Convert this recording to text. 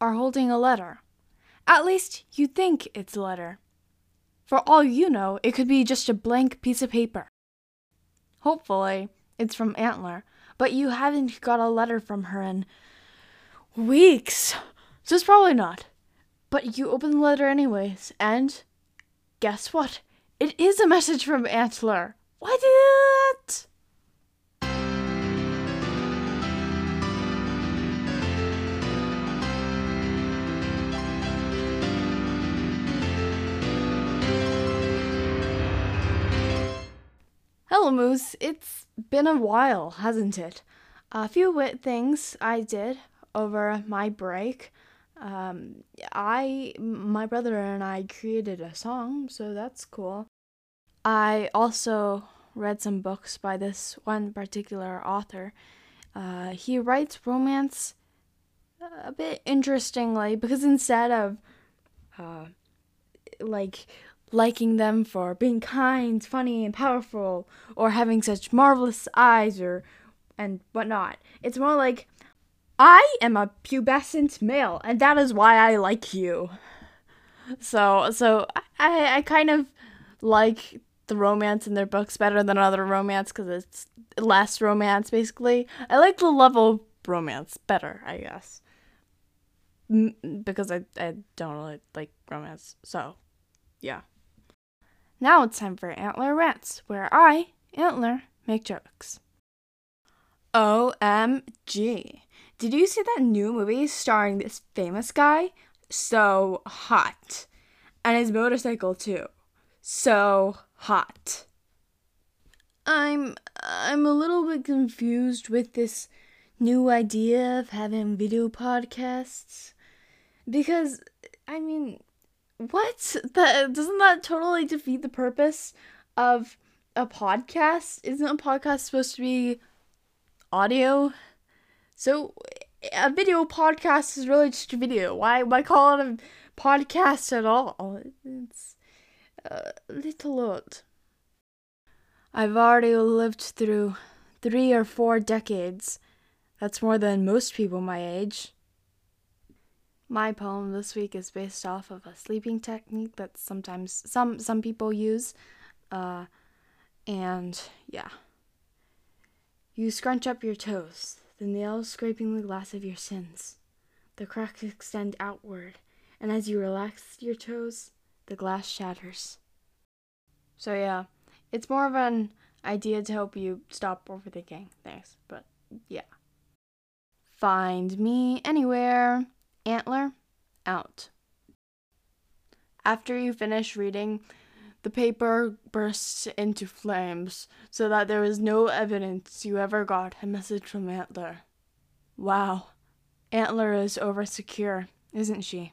are holding a letter. At least you think it's a letter. For all you know, it could be just a blank piece of paper. Hopefully, it's from Antler, but you haven't got a letter from her in weeks, so it's probably not. But you open the letter anyways, and guess what? It is a message from Antler. What? Moose. It's been a while, hasn't it? A few wit things I did over my break. Um, I, my brother and I created a song, so that's cool. I also read some books by this one particular author. Uh, he writes romance a bit interestingly because instead of uh, like liking them for being kind, funny, and powerful, or having such marvelous eyes, or and whatnot. It's more like, I am a pubescent male, and that is why I like you. So, so I, I kind of like the romance in their books better than other romance because it's less romance, basically. I like the level of romance better, I guess. Because I, I don't really like romance. So, yeah. Now it's time for Antler Rants, where I, Antler, make jokes. OMG. Did you see that new movie starring this famous guy? So hot. And his motorcycle too. So hot. I'm I'm a little bit confused with this new idea of having video podcasts because I mean what? That doesn't that totally defeat the purpose of a podcast? Isn't a podcast supposed to be audio? So a video podcast is really just a video. Why why call it a podcast at all? It's a little odd. I've already lived through three or four decades. That's more than most people my age. My poem this week is based off of a sleeping technique that sometimes some some people use. Uh, and yeah. You scrunch up your toes, the nails scraping the glass of your sins. The cracks extend outward, and as you relax your toes, the glass shatters. So yeah, it's more of an idea to help you stop overthinking things, but yeah. Find me anywhere. Antler, out. After you finish reading, the paper bursts into flames so that there is no evidence you ever got a message from Antler. Wow, Antler is over secure, isn't she?